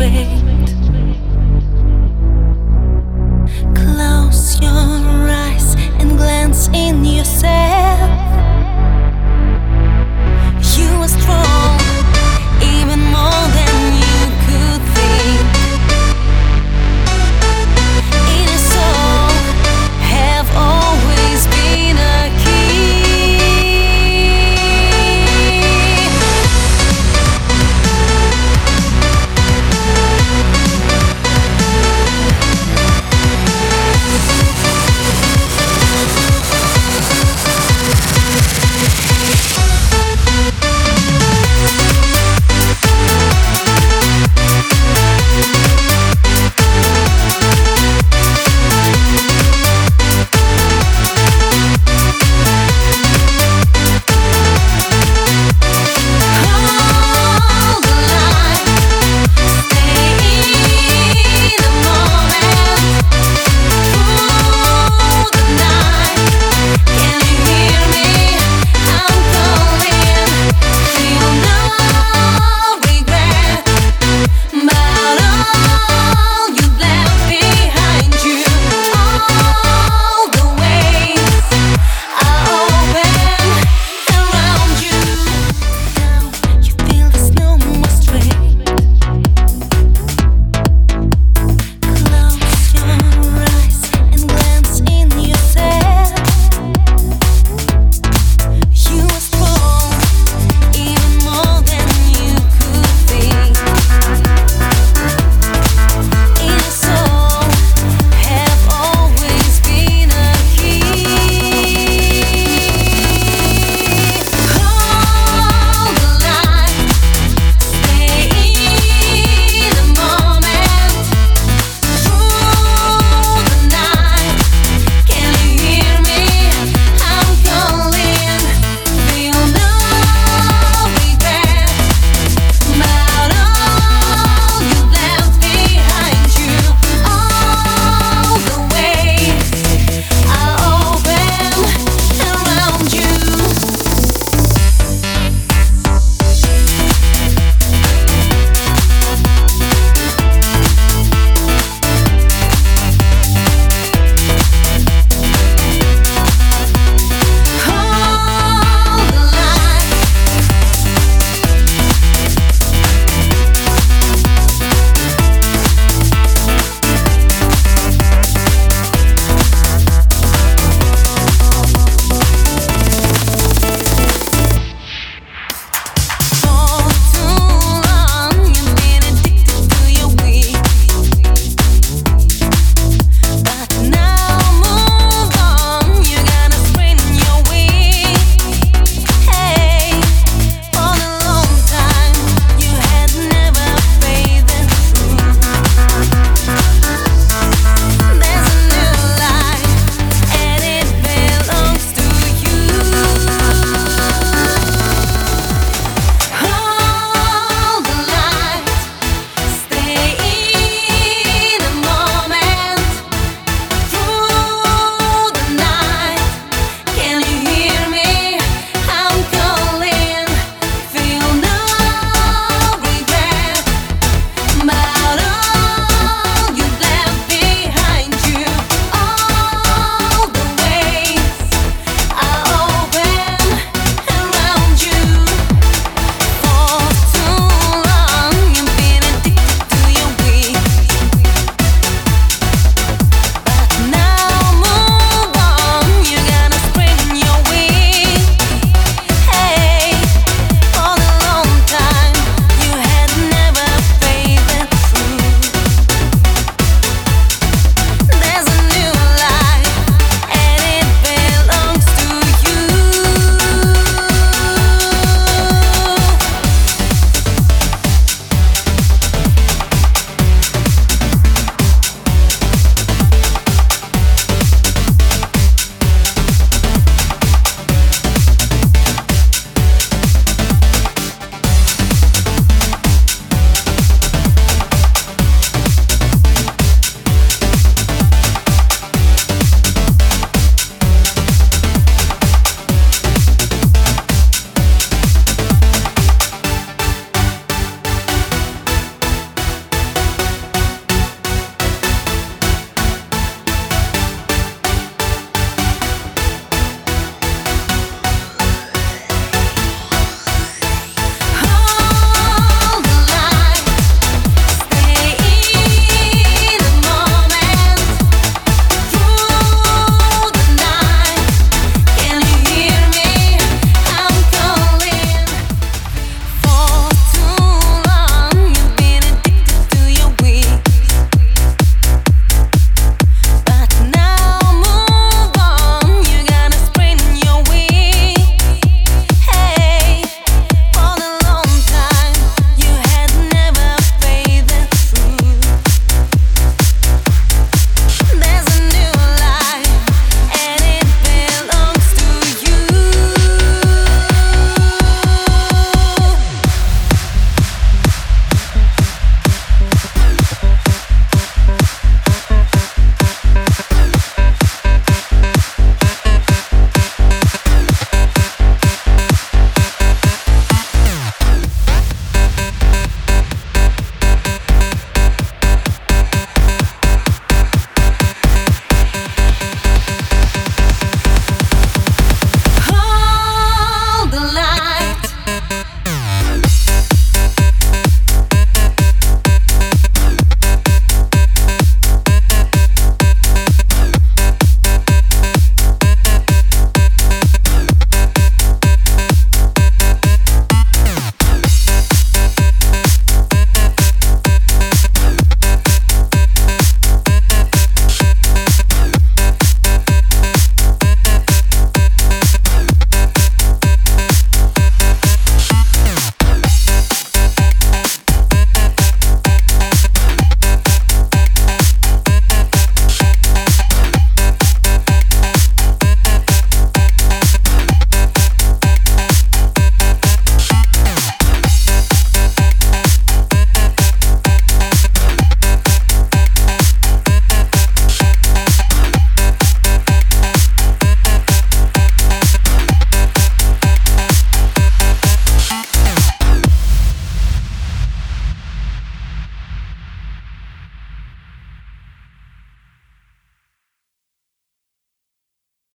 会